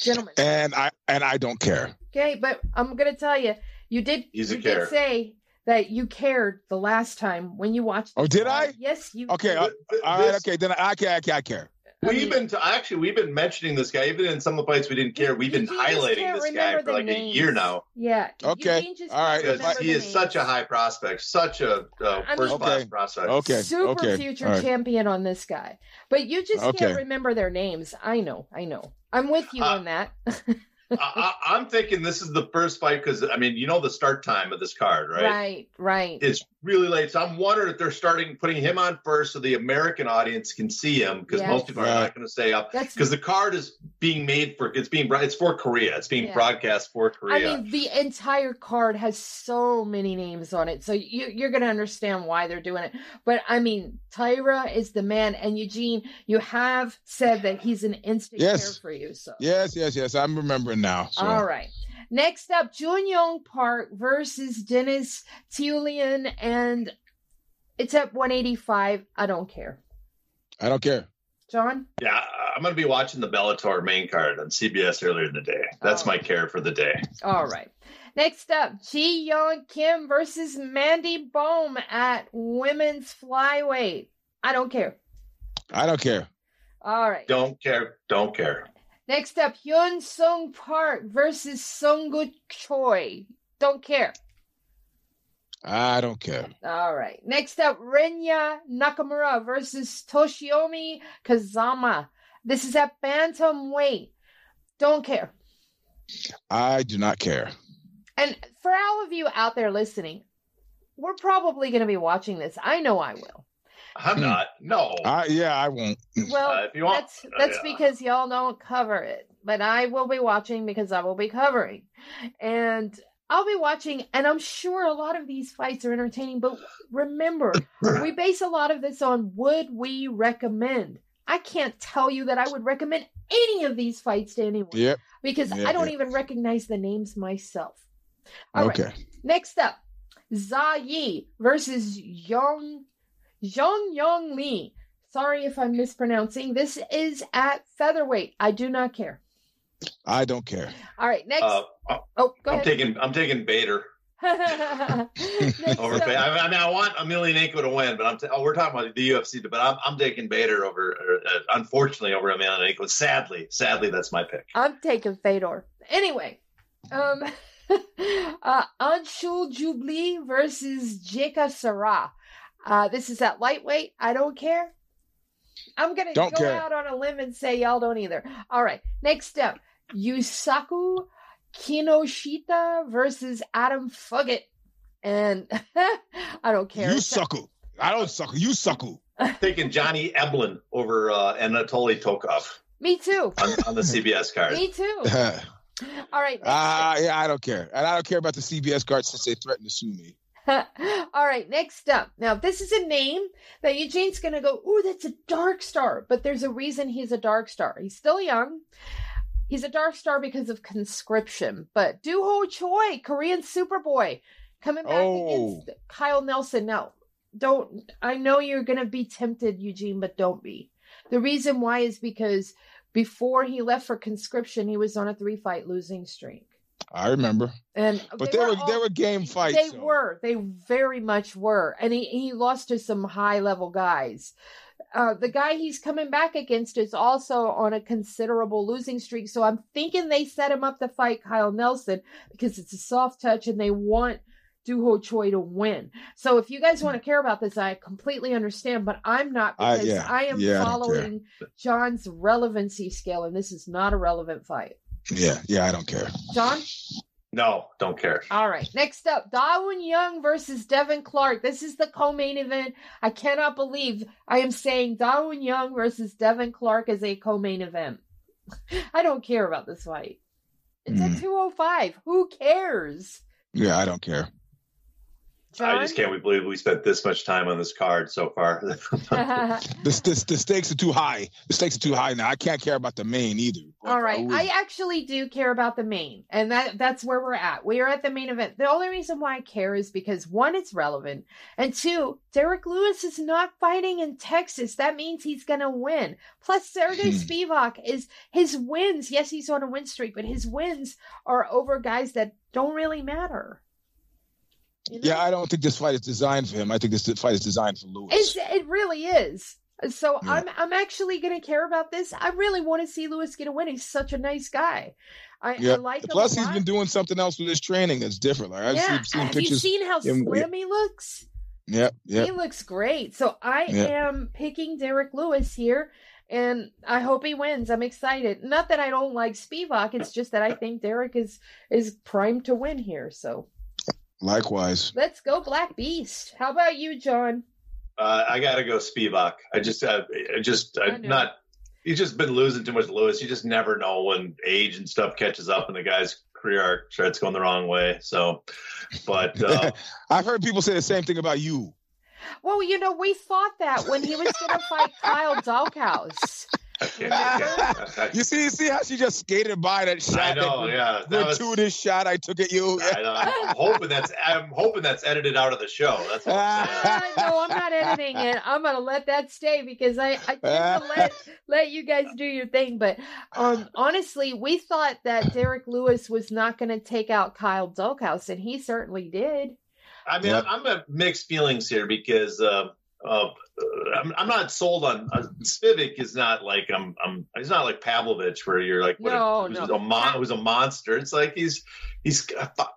Gentlemen. And I and I don't care. Okay, but I'm gonna tell you, you did He's a you did care. say that you cared the last time when you watched. Oh, did. I? Yes, you. Okay, did. uh, Th- th- All right, okay, then I, okay, okay, I care. We've been to, actually we've been mentioning this guy even in some of the fights we didn't care. We've been highlighting this guy for like names. a year now. Yeah. Okay. All right. Because he is names. such a high prospect, such a uh, first class okay. prospect. Okay. Super okay. future right. champion on this guy, but you just okay. can't remember their names. I know. I know. I'm with you uh, on that. I, am thinking this is the first fight because I mean, you know the start time of this card, right? Right, right. It's really late, so I'm wondering if they're starting putting him on first so the American audience can see him because yes. most people are not going to stay up because the card is being made for it's being it's for Korea. It's being yeah. broadcast for Korea. I mean, the entire card has so many names on it, so you, you're going to understand why they're doing it. But I mean, Taira is the man, and Eugene, you have said that he's an instant yes. care for you. So yes, yes, yes, I'm remembering now. So. All right. Next up, Jun Yong Park versus Dennis Tiulian, and it's at 185. I don't care. I don't care. John? Yeah, I'm going to be watching the Bellator main card on CBS earlier in the day. That's oh. my care for the day. All right. Next up, Ji Yeon Kim versus Mandy Bohm at women's flyweight. I don't care. I don't care. All right. Don't care. Don't care. Next up, Hyun Sung Park versus Sunggu Choi. Don't care. I don't care. All right. Next up, Rinya Nakamura versus Toshiomi Kazama. This is at bantam weight. Don't care. I do not care. And for all of you out there listening, we're probably going to be watching this. I know I will. I'm hmm. not. No. Uh, yeah, I won't. Well, uh, want, that's that's uh, yeah. because y'all don't cover it, but I will be watching because I will be covering, and I'll be watching, and I'm sure a lot of these fights are entertaining. But remember, we base a lot of this on would we recommend. I can't tell you that I would recommend any of these fights to anyone. Yep. Because yep, I don't yep. even recognize the names myself. All okay. Right. Next up, Za Yi versus Young Zhong Yong Li. Sorry if I'm mispronouncing. This is at featherweight. I do not care. I don't care. All right, next. Uh, oh, go I'm ahead. taking. I'm taking Bader. over Bader. I mean, I want Emelianenko to win, but I'm. T- oh, we're talking about the UFC, but I'm, I'm taking Bader over. Uh, unfortunately, over Emelianenko. Sadly, sadly, that's my pick. I'm taking Fedor. Anyway, um, uh, Anshul Jubli versus Jacob Sarah. Uh, this is at lightweight. I don't care. I'm gonna don't go care. out on a limb and say y'all don't either. All right. Next up, Yusaku Kinoshita versus Adam Fugitt. And I don't care. Yusaku. I don't suck. You suckle. Taking Johnny Eblen over uh, Anatoly Tokov. Me too. On, on the CBS card. Me too. All right. Uh, yeah, I don't care. And I don't care about the CBS card since they threatened to sue me. All right, next up. Now, this is a name that Eugene's going to go, Ooh, that's a dark star. But there's a reason he's a dark star. He's still young. He's a dark star because of conscription. But Doo Ho Choi, Korean Superboy, coming back oh. against Kyle Nelson. Now, don't, I know you're going to be tempted, Eugene, but don't be. The reason why is because before he left for conscription, he was on a three fight losing streak. I remember. And but there were, were there were game fights. They so. were. They very much were. And he, he lost to some high level guys. Uh, the guy he's coming back against is also on a considerable losing streak. So I'm thinking they set him up to fight Kyle Nelson because it's a soft touch and they want Doo Ho Choi to win. So if you guys want to care about this, I completely understand, but I'm not because uh, yeah, I am yeah, following John's relevancy scale, and this is not a relevant fight. Yeah, yeah, I don't care. John? No, don't care. All right. Next up, Da Woon Jung versus Devin Clark. This is the co-main event. I cannot believe I am saying Da Woon Jung versus Devin Clark is a co-main event. I don't care about this fight. It's mm. at 205. Who cares? Yeah, I don't care. John? I just can't believe we spent this much time on this card so far. the, the, the, stakes are too high. The stakes are too high now. I can't care about the main either. All right, I, I actually do care about the main, and that that's where we're at. We are at the main event. The only reason why I care is because one, it's relevant, and two, Derrick Lewis is not fighting in Texas. That means he's gonna win. Plus, Sergey hmm. Spivak is his wins. Yes, he's on a win streak, but his wins are over guys that don't really matter. You know? Yeah, I don't think this fight is designed for him. I think this fight is designed for Lewis. It's, it really is. So yeah. I'm I'm actually going to care about this. I really want to see Lewis get a win. He's such a nice guy. I, yeah. I like. Plus, he's been doing something else with his training that's different. Like I've yeah. seen, Have pictures. you seen how slim he looks? Yeah, yeah. He looks great. So I am picking Derrick Lewis here, and I hope he wins. I'm excited. Not that I don't like Spivak. It's just that I think Derrick is is primed to win here. So. Likewise. Let's go, Black Beast. How about you, John? Uh, I got to go Spivak. I just, uh, I just, I'm not. He's just been losing too much Lewis. You just never know when age and stuff catches up and the guy's career arc starts going the wrong way. So, but uh, I've heard people say the same thing about you. Well, you know, we thought that when he was going to fight Kyle Daukaus. you see, you see how she just skated by that shot. I know, that yeah. That gratuitous was, shot I took at you. I know, I'm hoping that's I'm hoping that's edited out of the show. That's what I'm saying. Uh, no, I'm not editing it. I'm gonna let that stay because I I tend to let let you guys do your thing. But um, honestly, we thought that Derrick Lewis was not going to take out Kyle Daukaus, and he certainly did. I mean, yep. I'm, I'm mixed feelings here because. Uh, uh, I'm, I'm not sold on uh, Spivak is not like I'm I'm he's not like Pavlovich where you're like what no, a, no. a mon, who's a monster. It's like he's he's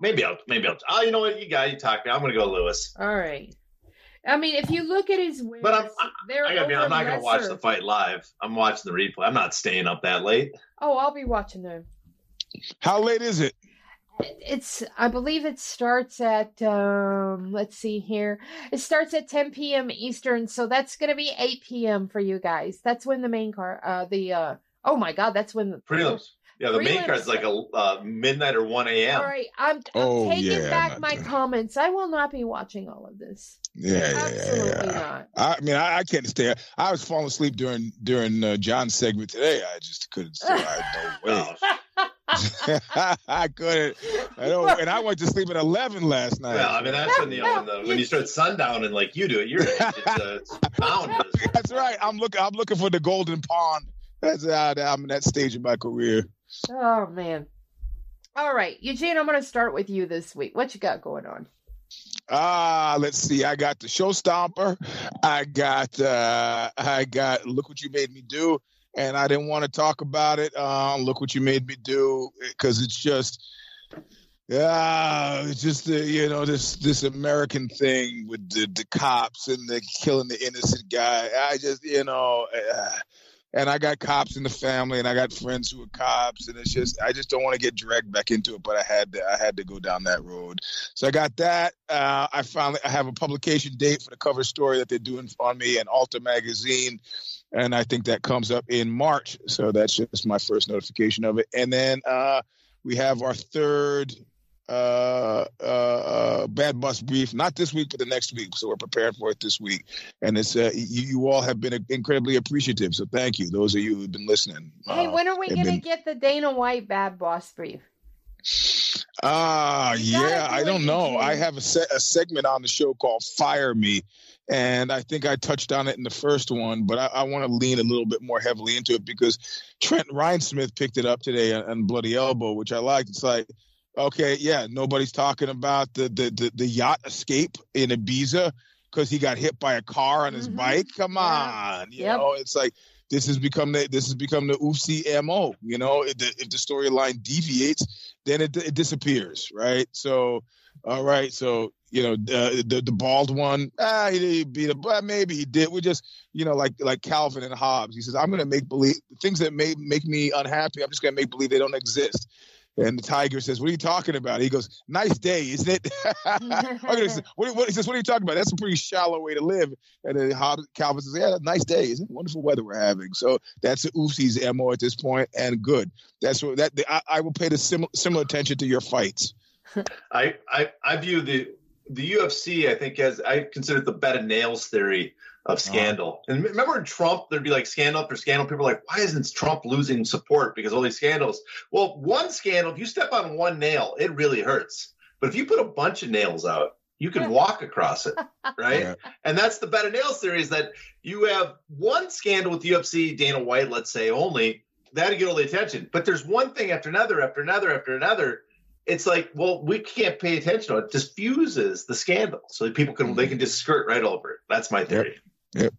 maybe I'll maybe I'll oh you know what you got you talk me I'm gonna go Lewis. All right. I mean, if you look at his wins, but I'm they're I gotta be, I'm not gonna watch the fight live. I'm watching the replay. I'm not staying up that late. Oh, I'll be watching them. How late is it? It's i believe it starts at um let's see here. It starts at 10 p.m eastern so that's gonna be 8 p.m for you guys. That's when the main car uh the uh oh my god that's when the prelims. Yeah the main card is like a uh, midnight or 1 a.m all right i'm, I'm oh, taking yeah, back my doing... comments. I will not be watching all of this. Yeah, absolutely yeah, yeah. not. I mean I, I, can't stay i was falling asleep during during uh, john's segment today. I just couldn't stay I, no way I couldn't. I don't, and I went to sleep at eleven last night. Well, I mean that's when you know, when, the, when you start sundowning like you do at your age, it's, uh, it's That's right. I'm looking. I'm looking for the golden pond. That's how I'm in that stage of my career. Oh man. All right, Eugene. I'm going to start with you this week. What you got going on? Ah, uh, let's see. I got the show stomper. I got. uh I got. Look what you made me do and I didn't want to talk about it. Um, look what you made me do, because it's just, yeah, it's just you know this this American thing with the, the cops and the killing the innocent guy. I just you know. Uh, and I got cops in the family, and I got friends who are cops, and it's just I just don't want to get dragged back into it, but I had to I had to go down that road. So I got that. Uh, I finally I have a publication date for the cover story that they're doing on me in Alta magazine and I think that comes up in March. So that's just my first notification of it. And then uh, we have our third uh, uh, uh, bad bus brief, not this week, but the next week. So we're prepared for it this week. And it's uh, you, you all have been incredibly appreciative. So thank you, those of you who've been listening. Hey, when are we going to been... get the Dana White bad boss brief? Ah, uh, yeah, I don't know. I have a, se- a segment on the show called Fire Me, and I think I touched on it in the first one, but I, I want to lean a little bit more heavily into it because Trent Reinsmith picked it up today on, on Bloody Elbow, which I liked. It's like, okay, yeah, nobody's talking about the the the, the yacht escape in Ibiza because he got hit by a car on his mm-hmm. bike. Come yeah. on, you yep. know, it's like this has become the this has become the UFC mo. You know, if the, if the storyline deviates, then it, it disappears, right? So, all right, so you know, uh, the the bald one, ah, he, he beat him, but maybe he did. We just, you know, like like Calvin and Hobbes. He says, I'm going to make believe things that may make me unhappy. I'm just going to make believe they don't exist. And the tiger says, "What are you talking about?" He goes, "Nice day, isn't it?" what, what, he says, "What are you talking about? That's a pretty shallow way to live." And then Hobbes, Calvin says, "Yeah, nice day, isn't it? Wonderful weather we're having." So that's the oopsies mo at this point, and good. That's what that I, I will pay the similar similar attention to your fights. I, I I view the the UFC, I think, as I consider the bed of nails theory of scandal. Uh-huh. And remember in Trump, there'd be like scandal after scandal. People are like, why isn't Trump losing support because all these scandals? Well, one scandal, if you step on one nail, it really hurts. But if you put a bunch of nails out, you can walk across it, right? Yeah. And that's the bed of nails theory is that you have one scandal with UFC, Dana White, let's say only, that'll get all the attention. But there's one thing after another, after another, after another it's like, well, we can't pay attention. to It diffuses the scandal, so people can mm-hmm. they can just skirt right over it. That's my theory. Yep. Yep.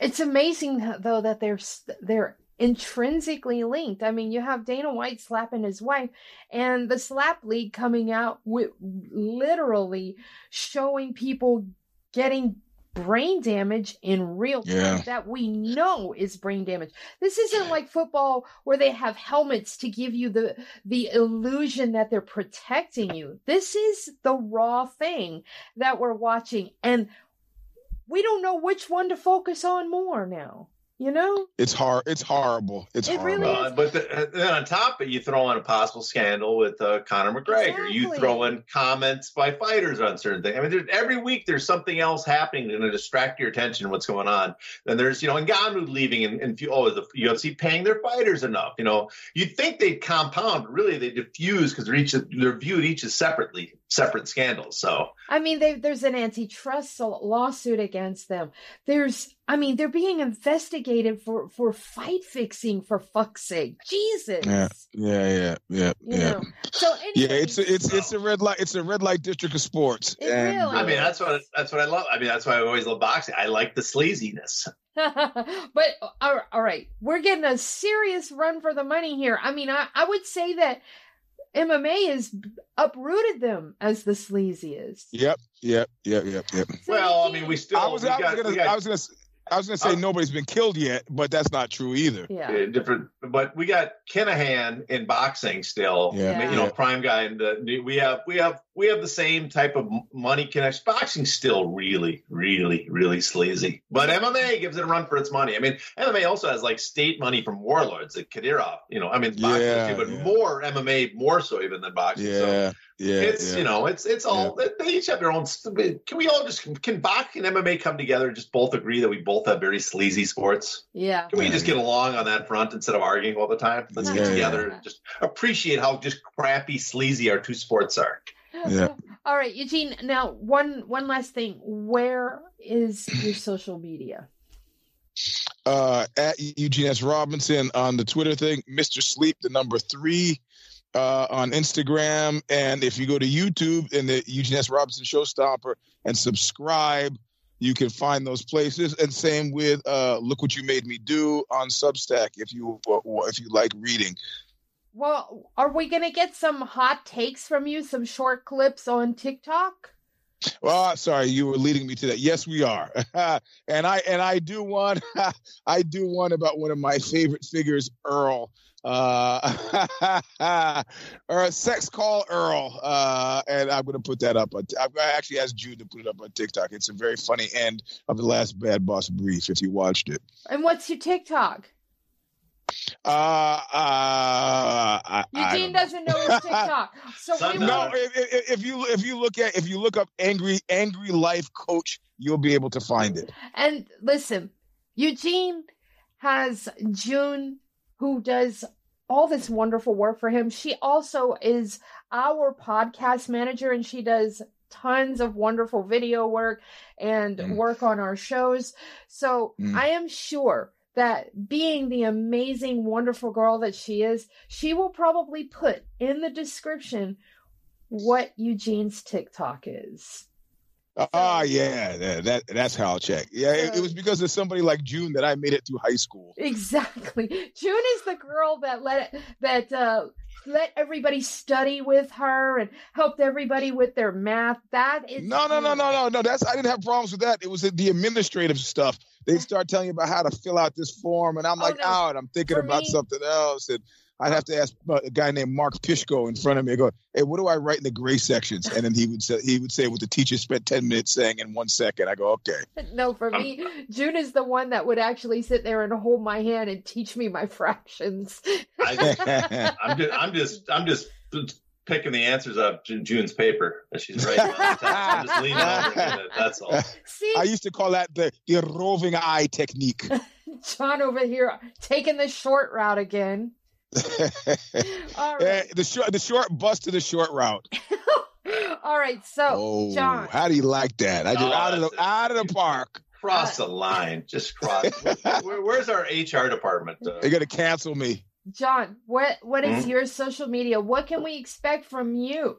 It's amazing though that they're they're intrinsically linked. I mean, you have Dana White slapping his wife, and the slap league coming out with literally showing people getting brain damage in real time yeah. that we know is brain damage. This isn't like football where they have helmets to give you the the illusion that they're protecting you. This is the raw thing that we're watching and we don't know which one to focus on more now. You know, it's hard. It's horrible. It's it horrible. Really uh, but the, then on top of it, you throw in a possible scandal with uh, Conor McGregor. Exactly. You throw in comments by fighters on certain things. I mean, every week there's something else happening to distract your attention. What's going on? Then there's you know Ngannou leaving and, and oh the UFC paying their fighters enough. You know, you'd think they'd compound. But really, they diffuse because they're each they're viewed each as separately separate scandals. So I mean, there's an antitrust lawsuit against them. There's I mean, they're being investigated for for fight fixing for fuck's sake. Jesus. Yeah, yeah, yeah, yeah, you yeah. Know? So anyway, yeah, it's a, it's it's a red light. It's a red light district of sports. It and, really I mean, uh, that's what that's what I love. I mean, that's why I always love boxing. I like the sleaziness. but all right, we're getting a serious run for the money here. I mean, I, I would say that MMA has uprooted them as the sleaziest. Yep, yep, yep, yep, yep. Well, I mean, we still. I was, I was gonna, got, I was gonna, I was gonna say uh, nobody's been killed yet, but that's not true either. Yeah. different, but we got Kinahan in boxing still. Yeah. You know, yeah. prime guy, and we have we have we have the same type of money connection. Boxing still really, really, really sleazy, but MMA gives it a run for its money. I mean, MMA also has like state money from warlords like Kadyrov. You know, I mean, boxing yeah, too, but yeah. more MMA more so even than boxing. Yeah. So yeah, it's yeah. you know it's it's all yeah. they each have their own. Can we all just can boxing and MMA come together and just both agree that we both have very sleazy sports? Yeah. Can we just get along on that front instead of arguing all the time? Let's get together and just appreciate how just crappy sleazy our two sports are. Yeah. all right, Eugene. Now, one one last thing. Where is your social media? Uh, at Eugene S. Robinson on the Twitter thing, Mr. Sleep, the number three uh, on Instagram. And if you go to YouTube and the Eugene S. Robinson Showstopper and subscribe, you can find those places. And same with uh, Look What You Made Me Do on Substack if you if you like reading. Well, are we going to get some hot takes from you, some short clips on TikTok? Well, sorry, you were leading me to that. Yes, we are, and I and I do one. I do one about one of my favorite figures, Earl uh, or a sex call Earl, uh, and I'm going to put that up. On, I actually asked Jude to put it up on TikTok. It's a very funny end of the last Bad Boss brief. If you watched it, and what's your TikTok? Uh, uh, I, Eugene I doesn't know his TikTok. So we no, if, if, you if you look at if you look up angry angry life coach, you'll be able to find it. And listen, Eugene has June who does all this wonderful work for him. She also is our podcast manager and she does tons of wonderful video work and mm. work on our shows. So mm. I am sure that being the amazing, wonderful girl that she is, she will probably put in the description what Eugene's TikTok is. Ah, yeah, that, that that's how I'll check. Yeah, it, it, was because of somebody like June that I made it through high school. Exactly. June is the girl that let that uh, let everybody study with her and helped everybody with their math. That is no, no, no, no, no, no. That's I didn't have problems with that. It was the administrative stuff. They start telling you about how to fill out this form, and I'm oh, like, oh, no. out. I'm thinking For about me, something else, and I'd have to ask a guy named Mark Pishko in front of me. I go, hey, what do I write in the gray sections? And then he would say he would say what the teacher spent ten minutes saying in one second. I go, okay. No, for me, June is the one that would actually sit there and hold my hand and teach me my fractions. I, am just, I'm just, I'm just picking the answers up June's paper that she's writing. I'm just leaning over it. That's all. See, I used to call that the, the roving eye technique. John over here taking the short route again. right. The short, the short bus to the short route. All right, so oh, John, how do you like that? I just oh, out of the out of the park. Cross the line, just cross. Where, where's our HR department? Uh, They're gonna cancel me. John, what what is mm-hmm. your social media? What can we expect from you?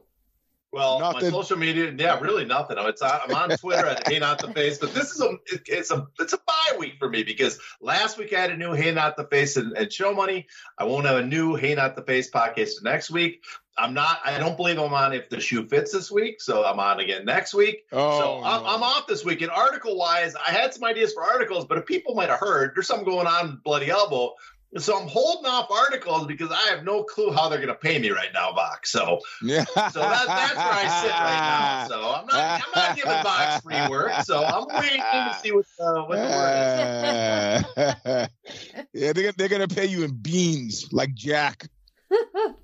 Well, nothing. my social media, yeah, really nothing. It's I'm on Twitter at Hey Not the Face, but this is a it's a it's a bye week for me because last week I had a new Hey Not the Face and, and Show Money. I won't have a new Hey Not the Face podcast next week. I'm not. I don't believe I'm on if the shoe fits this week, so I'm on again next week. Oh, so I'm, no. I'm off this week. And article wise, I had some ideas for articles, but if people might have heard, there's something going on Bloody Elbow. So I'm holding off articles because I have no clue how they're going to pay me right now, Vox. So, yeah. so that, that's where I sit right now. So I'm not, I'm not giving Vox free work. So I'm waiting to see what, uh, what the word is. yeah, they're, they're going to pay you in beans like Jack.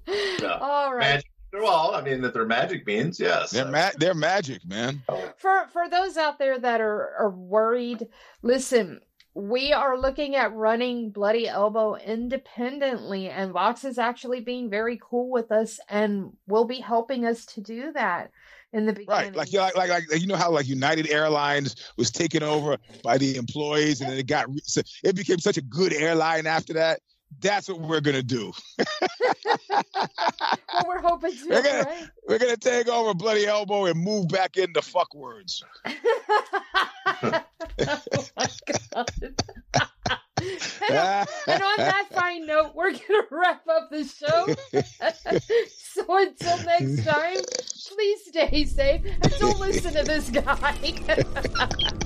yeah. All right. Magic. Well, I mean that they're magic beans. Yes, they're ma- they're magic, man. For for those out there that are are worried, listen we are looking at running Bloody Elbow independently, and Vox is actually being very cool with us and will be helping us to do that in the beginning. Right, like you like, like like you know how like United Airlines was taken over by the employees, and then it got it became such a good airline after that. That's what we're gonna do. well, we're hoping to. We're gonna, right? we're gonna take over Bloody Elbow and move back into fuck words. oh my god. and, and, on that fine note, we're gonna wrap up the show. so until next time, please stay safe and don't listen to this guy.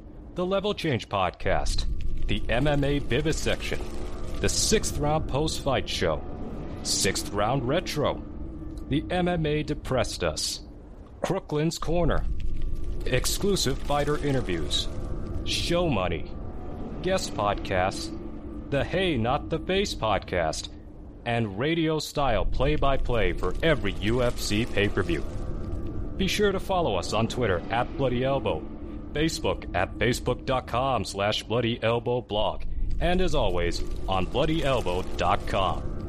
the Level Change Podcast, the MMA Vivisection, the Sixth Round Post Fight Show, Sixth Round Retro, the MMA Depressed Us, Crooklyn's Corner, exclusive fighter interviews, show money, guest podcasts, the Hey Not the Face podcast, and radio style play by play for every UFC pay per view. Be sure to follow us on Twitter at Bloody Elbow Facebook at facebook.com slash bloodyelbowblog, and as always, on bloodyelbow.com.